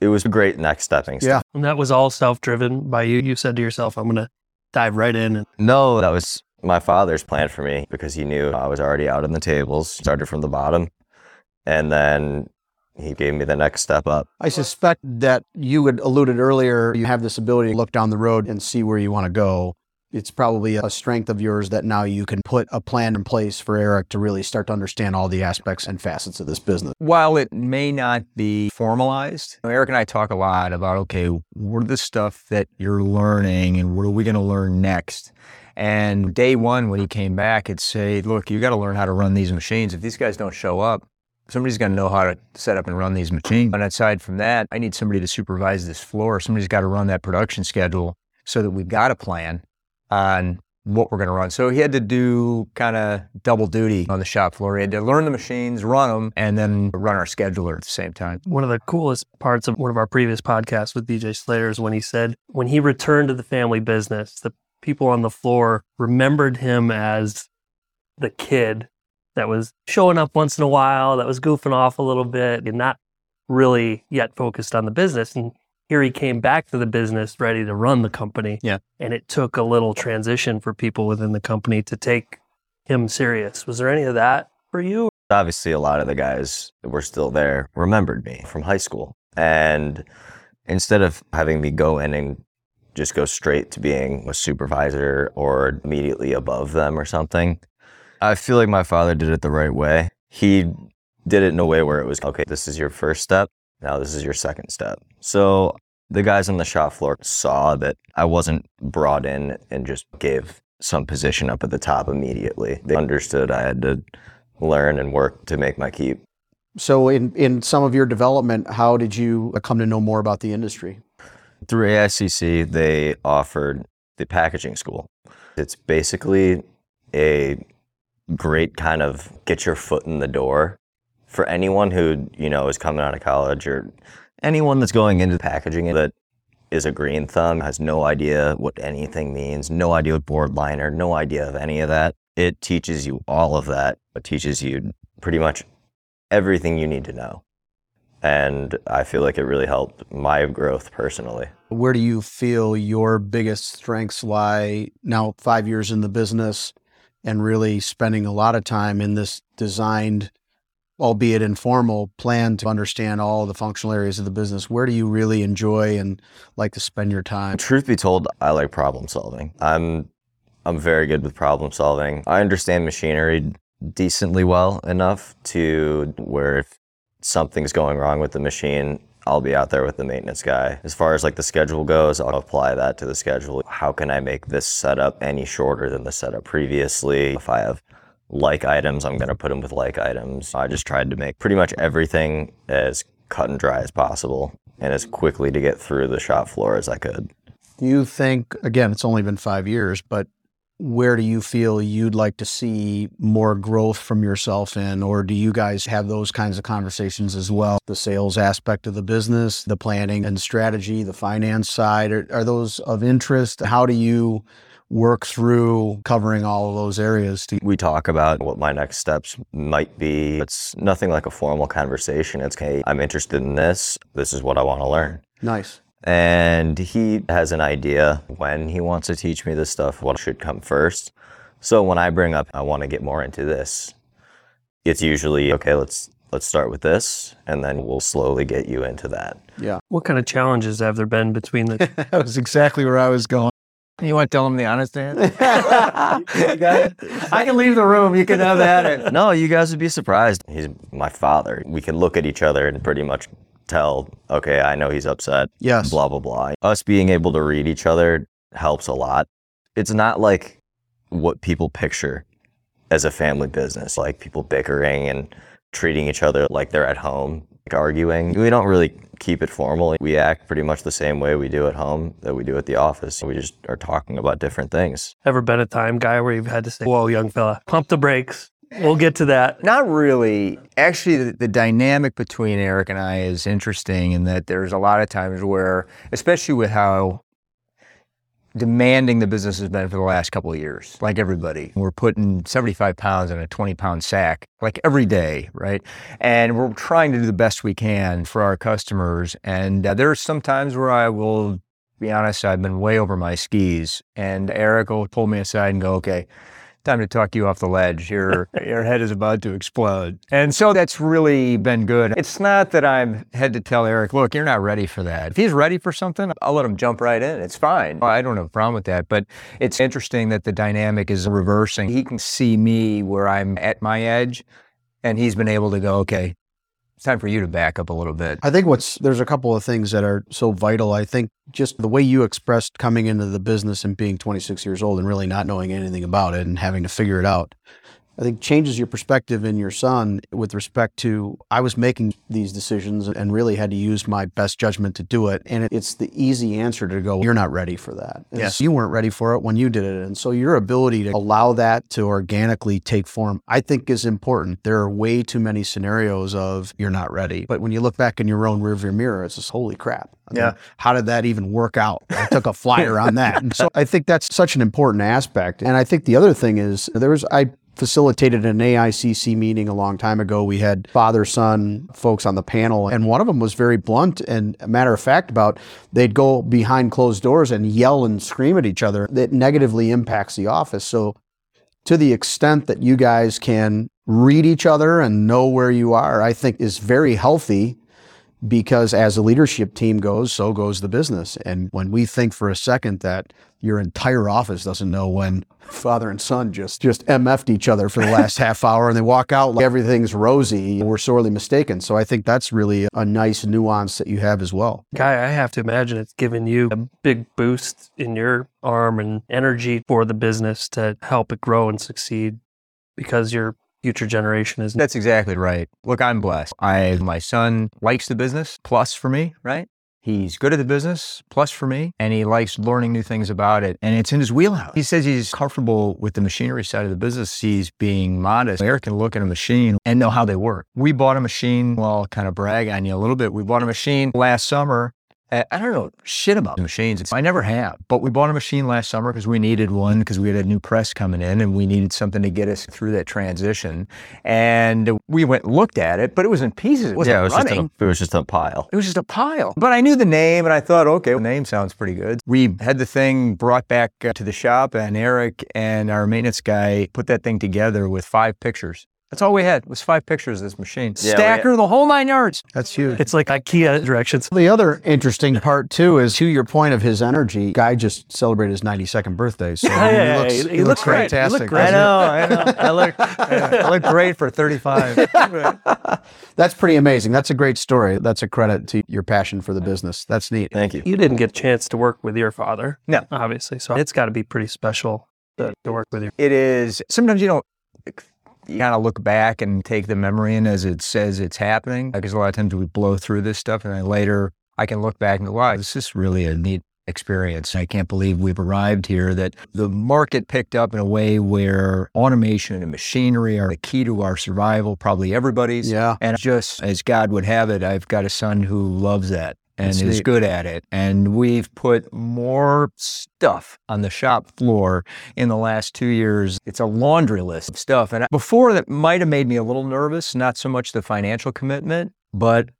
It was a great next stepping stone. Yeah. And that was all self driven by you. You said to yourself, I'm going to dive right in. And No, that was my father's plan for me because he knew I was already out on the tables, started from the bottom, and then he gave me the next step up. I suspect that you had alluded earlier, you have this ability to look down the road and see where you want to go. It's probably a strength of yours that now you can put a plan in place for Eric to really start to understand all the aspects and facets of this business. While it may not be formalized, Eric and I talk a lot about okay, what are the stuff that you're learning and what are we going to learn next? And day one, when he came back, it'd say, look, you got to learn how to run these machines. If these guys don't show up, somebody's got to know how to set up and run these machines. And aside from that, I need somebody to supervise this floor. Somebody's got to run that production schedule so that we've got a plan on what we're going to run. So he had to do kind of double duty on the shop floor. He had to learn the machines, run them, and then run our scheduler at the same time. One of the coolest parts of one of our previous podcasts with DJ Slater is when he said when he returned to the family business, the people on the floor remembered him as the kid that was showing up once in a while, that was goofing off a little bit and not really yet focused on the business. And here he came back to the business ready to run the company. Yeah. And it took a little transition for people within the company to take him serious. Was there any of that for you? Obviously, a lot of the guys that were still there remembered me from high school. And instead of having me go in and just go straight to being a supervisor or immediately above them or something, I feel like my father did it the right way. He did it in a way where it was okay, this is your first step. Now this is your second step. So the guys on the shop floor saw that I wasn't brought in and just gave some position up at the top immediately. They understood I had to learn and work to make my keep. So, in, in some of your development, how did you come to know more about the industry? Through AICC, they offered the packaging school. It's basically a great kind of get your foot in the door for anyone who, you know, is coming out of college or anyone that's going into packaging that is a green thumb, has no idea what anything means, no idea what board liner, no idea of any of that. It teaches you all of that. It teaches you pretty much everything you need to know. And I feel like it really helped my growth personally. Where do you feel your biggest strengths lie now, five years in the business, and really spending a lot of time in this designed, albeit informal, plan to understand all the functional areas of the business? Where do you really enjoy and like to spend your time? Truth be told, I like problem solving. I'm I'm very good with problem solving. I understand machinery decently well enough to where if something's going wrong with the machine, I'll be out there with the maintenance guy. As far as like the schedule goes, I'll apply that to the schedule. How can I make this setup any shorter than the setup previously? If I have like items, I'm going to put them with like items. I just tried to make pretty much everything as cut and dry as possible and as quickly to get through the shop floor as I could. Do you think, again, it's only been five years, but where do you feel you'd like to see more growth from yourself in? Or do you guys have those kinds of conversations as well? The sales aspect of the business, the planning and strategy, the finance side, are, are those of interest? How do you work through covering all of those areas? To- We talk about what my next steps might be. It's nothing like a formal conversation. It's, okay, I'm interested in this. This is what I want to learn. nice. and he has an idea when he wants to teach me this stuff, what should come first. So when I bring up I want to get more into this, it's usually okay, let's let's start with this and then we'll slowly get you into that. Yeah. What kind of challenges have there been between the That was exactly where I was going. You want to tell them the honest answer? I can leave the room. You can have that. No, you guys would be surprised. He's my father. We can look at each other and pretty much tell, okay, I know he's upset. Yes. Blah blah blah. Us being able to read each other helps a lot. It's not like what people picture as a family business, like people bickering and treating each other like they're at home, like arguing. We don't really keep it formal. We act pretty much the same way we do at home that we do at the office. We just are talking about different things. ever been a time guy where you've had to say, "Whoa, young fella, pump the brakes." We'll get to that. Not really. Actually, the, the dynamic between Eric and I is interesting in that there's a lot of times where, especially with how demanding the business has been for the last couple of years, like everybody, we're putting 75 pounds in a 20 pound sack, like every day, right? And we're trying to do the best we can for our customers. And uh, there's some times where I will be honest, I've been way over my skis. And Eric will pull me aside and go, okay, time to talk you off the ledge. Your your head is about to explode. And so that's really been good. It's not that I'm had to tell Eric, look, you're not ready for that. If he's ready for something, I'll let him jump right in. It's fine. I don't have a problem with that. But it's interesting that the dynamic is reversing. He can see me where I'm at my edge, and he's been able to go, okay, time for you to back up a little bit. I think what's there's a couple of things that are so vital. I think just the way you expressed coming into the business and being 26 years old and really not knowing anything about it and having to figure it out. I think changes your perspective in your son with respect to I was making these decisions and really had to use my best judgment to do it. And it's the easy answer to go, you're not ready for that. Yes. You weren't ready for it when you did it. And so your ability to allow that to organically take form, I think is important. There are way too many scenarios of you're not ready. But when you look back in your own rearview mirror, it's just holy crap. I mean, Yeah. how did that even work out? I took a flyer on that. And so I think that's such an important aspect. And I think the other thing is there was I facilitated an AICC meeting a long time ago. We had father son folks on the panel, and one of them was very blunt and matter of fact about they'd go behind closed doors and yell and scream at each other. That negatively impacts the office. So, to the extent that you guys can read each other and know where you are, I think is very healthy because as a leadership team goes, so goes the business. And when we think for a second that your entire office doesn't know when father and son just just MF'd each other for the last half hour and they walk out like everything's rosy, we're sorely mistaken. So I think that's really a nice nuance that you have as well. Guy, I have to imagine it's given you a big boost in your arm and energy for the business to help it grow and succeed because your future generation is That's exactly right. Look, I'm blessed. I my son likes the business, plus for me, right? He's good at the business, plus for me, and he likes learning new things about it. And it's in his wheelhouse. He says he's comfortable with the machinery side of the business. He's being modest. Eric can look at a machine and know how they work. We bought a machine, well, kind of brag on you a little bit. We bought a machine last summer. I don't know shit about machines. I never have, but we bought a machine last summer because we needed one because we had a new press coming in and we needed something to get us through that transition. And we went and looked at it, but it was in pieces. It wasn't yeah, it was running. just a, it was just a pile. It was just a pile. But I knew the name and I thought, okay, the name sounds pretty good. We had the thing brought back uh, to the shop and Eric and our maintenance guy put that thing together with five pictures. That's all we had was five pictures of this machine. Yeah, we Stacker, the whole nine yards. That's huge. it's like IKEA directions. The other interesting part too is to your point of his energy. Guy just celebrated his 92nd birthday, so Yeah, yeah, he looks, he- he he looks looks great. He fantastic. looked great. I doesn't he? know, I know. I look, I look great for 35. That's pretty amazing. That's a great story. That's a credit to your passion for the business. That's neat. Thank you. You didn't get a chance to work with your father. No. Obviously. So it's got to be pretty special to, to work with you. it is sometimes you don't you kind of look back and take the memory in as it says it's happening because a lot of times we blow through this stuff and then later i can look back and go wow this is really a neat experience. I can't believe we've arrived here that the market picked up in a way where automation and machinery are the key to our survival probably everybody's. Yeah. and just as god would have it i've got a son who loves that and That's is neat. good at it. And we've put more stuff on the shop floor in the last two years. It's a laundry list of stuff. And before that might have made me a little nervous, not so much the financial commitment, but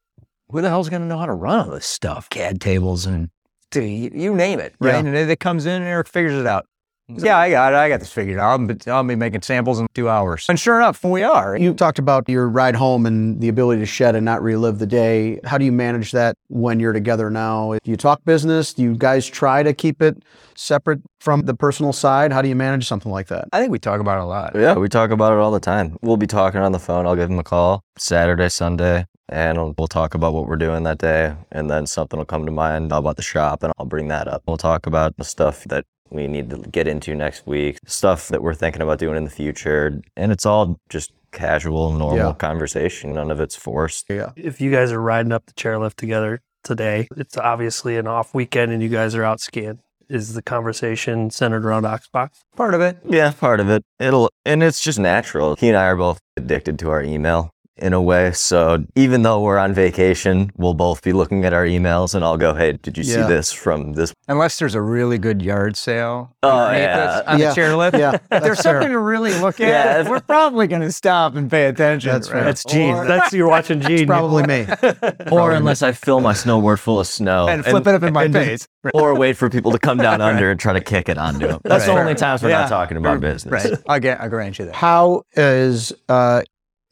who the hell's going to know how to run all this stuff? CAD tables and you, name it, right? Yeah. And it comes in and Eric figures it out. Yeah, I got it. I got this figured out. I'll, I'll be making samples in two hours. And sure enough, we are. You talked about your ride home and the ability to shed and not relive the day. How do you manage that when you're together now? Do you talk business? Do you guys try to keep it separate from the personal side? How do you manage something like that? I think we talk about it a lot. Yeah, we talk about it all the time. We'll be talking on the phone. I'll give him a call Saturday, Sunday, and we'll- we'll talk about what we're doing that day. And then something will come to mind about the shop, and I'll bring that up. We'll talk about the stuff that we need to get into next week, stuff that we're thinking about doing in the future. And it's all just casual, normal Yeah. conversation. None of it's forced. Yeah. If you guys are riding up the chairlift together today, it's obviously an off weekend and you guys are out skiing. Is the conversation centered around Ox Box? Part of it. Yeah, part of it. It'll, and it's just natural. He and I are both addicted to our email. In a way. So even though we're on vacation, we'll both be looking at our emails and I'll go, Hey, did you see this from this? Unless there's a really good yard sale Oh, yeah. us on Yeah. the chairlift. Yeah, If there's fair. something to really look at, Yeah. we're probably going to stop and pay attention. That's fair. That's Gene. That's you're watching Gene. Probably me. Or unless I fill my snowboard full of snow and flip it up in my and- face. or wait for people to come down under and try to kick it onto them. That's the only times we're Yeah. not talking about business. Right. I get, I grant you that. How is uh,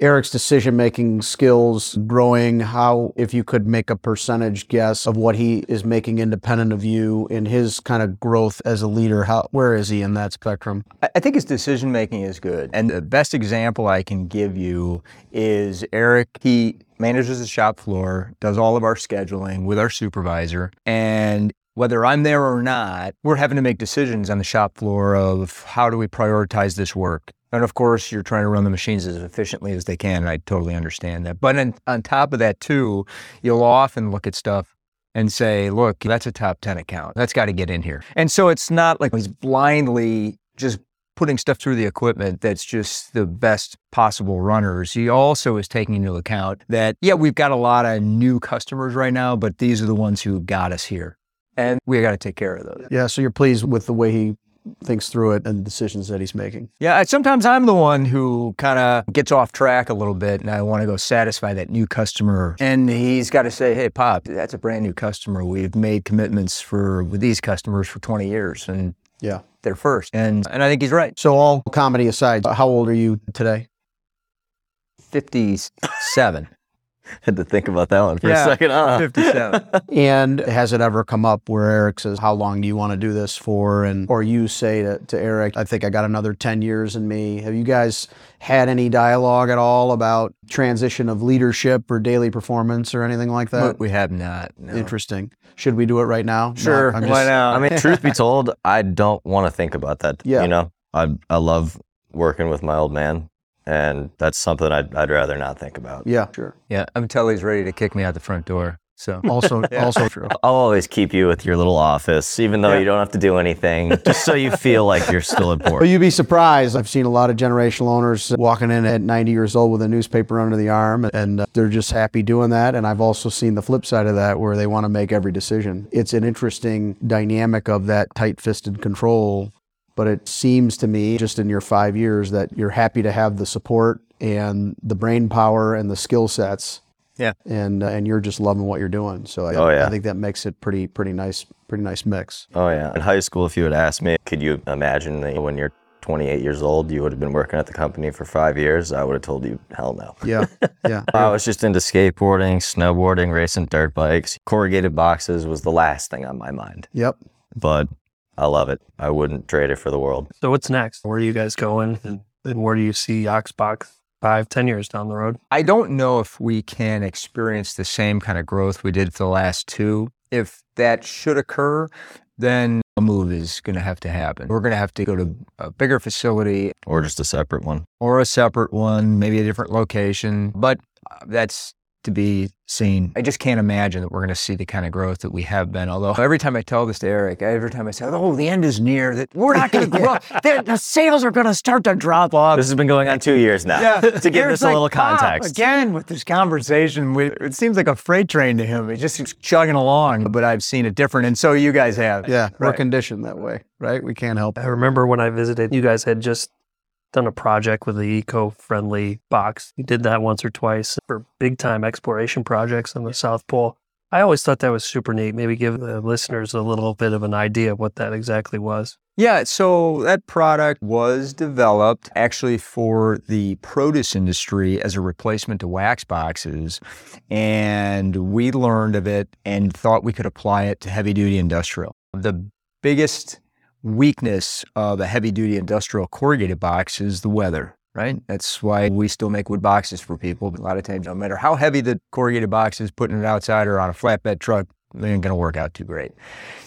Eric's decision making skills growing? How, if you could make a percentage guess of what he is making independent of you in his kind of growth as a leader, how where is he in that spectrum? I think his decision making is good. And the best example I can give you is Eric. He manages the shop floor, does all of our scheduling with our supervisor. And whether I'm there or not, we're having to make decisions on the shop floor of how do we prioritize this work. And of course, you're trying to run the machines as efficiently as they can. And I totally understand that. But on, on top of that, too, you'll often look at stuff and say, look, that's a top 10 account. That's got to get in here. And so it's not like he's blindly just putting stuff through the equipment that's just the best possible runners. He also is taking into account that, yeah, we've got a lot of new customers right now, but these are the ones who got us here. And we got to take care of those. Yeah, so you're pleased with the way he thinks through it and the decisions that he's making. Yeah, I- sometimes I'm the one who kind of gets off track a little bit and I want to go satisfy that new customer. And he's got to say, hey, Pop, that's a brand new customer. We've made commitments for with these customers for 20 years and Yeah. they're first. And, and I think he's right. So all comedy aside, how old are you today? 57. Had to think about that one for Yeah. a second. Huh? 57. And has it ever come up where Eric says, How long do you want to do this for? And or you say to, to Eric, I think I got another 10 years in me. Have you guys had any dialogue at all about transition of leadership or daily performance or anything like that? we have not. no. Interesting. Should we do it right now? No, Sure. I'm why not? I mean, truth be told, I don't want to think about that. Yeah. You know, I I love working with my old man, and that's something I'd, I'd rather not think about. Yeah, sure. yeah, until he's ready to kick me out the front door. So Also, also true. I'll always keep you with your little office, even though you don't have to do anything, just so you feel like you're still important. But you'd be surprised. I've seen a lot of generational owners walking in at 90 years old with a newspaper under the arm, and uh, they're just happy doing that. And I've also seen the flip side of that where they want to make every decision. It's an interesting dynamic of that tight fisted control. But it seems to me, just in your five years, that you're happy to have the support and the brain power and the skill sets. Yeah. And uh, and you're just loving what you're doing. So I, Oh, yeah. I think that makes it pretty pretty nice pretty nice mix. Oh yeah. In high school, if you had asked me, could you imagine that when you're 28 years old, you would have been working at the company for five years? I would have told you, hell no. Yeah. Yeah. I was just into skateboarding, snowboarding, racing dirt bikes. Corrugated boxes was the last thing on my mind, Yep. but I love it. I wouldn't trade it for the world. So what's next? Where are you guys going? And, and where do you see Ox Box five, ten years down the road? I don't know if we can experience the same kind of growth we did for the last two. If that should occur, then a move is going to have to happen. We're going to have to go to a bigger facility Or just a separate one. or a separate one, maybe a different location, but uh, that's to be seen. I just can't imagine that we're going to see the kind of growth that we have been. Although every time I tell this to Eric, every time I say, "Oh, the end is near," that we're not going to grow, the, the sales are going to start to drop off. This has been going on two years now. Yeah. to give Eric's this a like, little context. again with this conversation, we, it seems like a freight train to him. He just keeps chugging along, but I've seen it different, and so you guys have. Yeah, we're conditioned that way, right? We can't help. I remember when I visited, you guys had just done a project with the eco-friendly box. You did that once or twice for big-time exploration projects on the South Pole. I always thought that was super neat. Maybe give the listeners a little bit of an idea of what that exactly was. Yeah, so that product was developed actually for the produce industry as a replacement to wax boxes. And we learned of it and thought we could apply it to heavy duty industrial. The biggest weakness of a heavy duty industrial corrugated box is the weather. Right? That's why we still make wood boxes for people. But a lot of times, no matter how heavy the corrugated box is, putting it outside or on a flatbed truck, they ain't going to work out too great.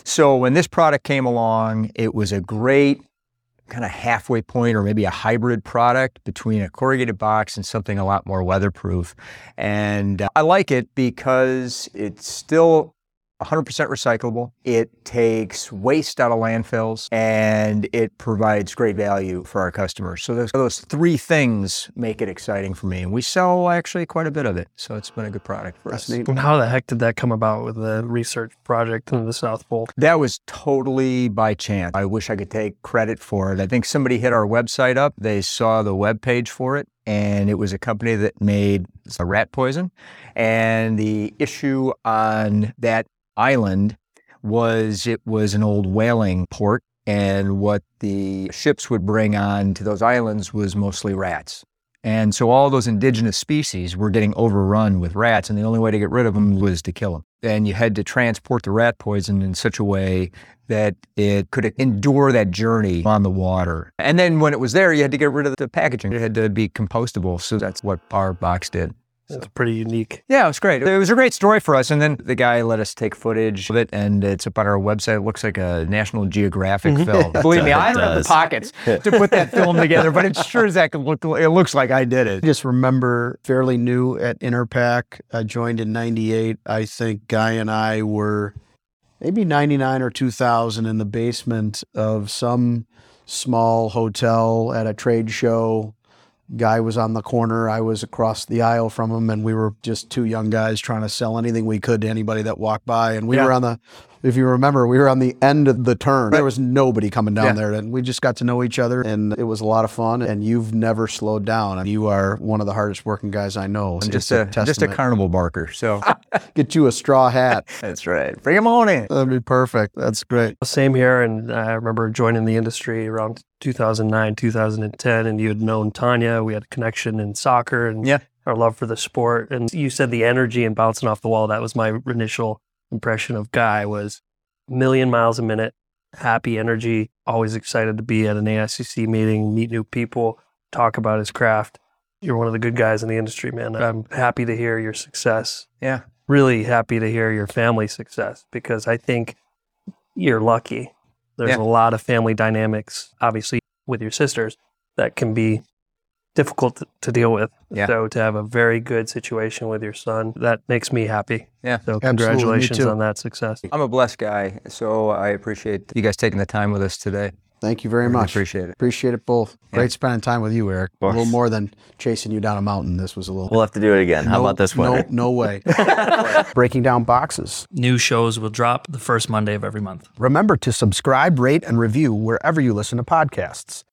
So when this product came along, it was a great kind of halfway point or maybe a hybrid product between a corrugated box and something a lot more weatherproof. And uh, I like it because it's still 100% recyclable. It takes waste out of landfills and it provides great value for our customers. So those, those three things make it exciting for me. And we sell actually quite a bit of it. So it's been a good product for That's us. neat. And how the heck did that come about with the research project in the South Pole? That was totally by chance. I wish I could take credit for it. I think somebody hit our website up. They saw the web page for it, and it was a company that made a rat poison. And the issue on that island was it was an old whaling port, and what the ships would bring on to those islands was mostly rats. And so all those indigenous species were getting overrun with rats, and the only way to get rid of them was to kill them. And you had to transport the rat poison in such a way that it could endure that journey on the water. And then when it was there, you had to get rid of the packaging. It had to be compostable. So that's what our box did. It's pretty unique. Yeah, it was great. It was a great story for us. And then the guy let us take footage of it, and it's up on our website. It looks like a National Geographic film. Believe me, I don't have the pockets to put that film together, but it sure as heck look, it looks like I did I it. just remember fairly new at Interpack. I joined in 98. I think Guy and I were maybe 99 or 2000 in the basement of some small hotel at a trade show. Guy was on the corner. I was across the aisle from him, and we were just two young guys trying to sell anything we could to anybody that walked by. And we Yeah. were on the, if you remember, we were on the end of the turn. There was nobody coming down Yeah. there, and we just got to know each other, and it was a lot of fun. And you've never slowed down. And you are one of the hardest working guys I know. I'm just a, just a carnival barker. So Get you a straw hat. that's right. Bring him on in. That'd be perfect. That's great. Same here. And I remember joining the industry around 2009, 2010, and you had known Tanya. We had a connection in soccer and Yeah. our love for the sport. And you said the energy and bouncing off the wall. That was my initial impression of Guy was a million miles a minute, happy energy, always excited to be at an AICC meeting, meet new people, talk about his craft. You're one of the good guys in the industry, man. I'm happy to hear your success Yeah. really happy to hear your family success because I think you're lucky. There's Yeah. a lot of family dynamics, obviously, with your sisters that can be difficult to, to deal with. Yeah. So to have a very good situation with your son, that makes me happy. Yeah. So me congratulations on that success. I'm a blessed guy. So I appreciate you guys taking the time with us today. Thank you very Really much. appreciate it. Appreciate it both. Great spending time with you, Eric. A little more than chasing you down a mountain. This was a little. We'll have to do it again. How about this no, no way. Breaking down boxes. New shows will drop the first Monday of every month. Remember to subscribe, rate, and review wherever you listen to podcasts.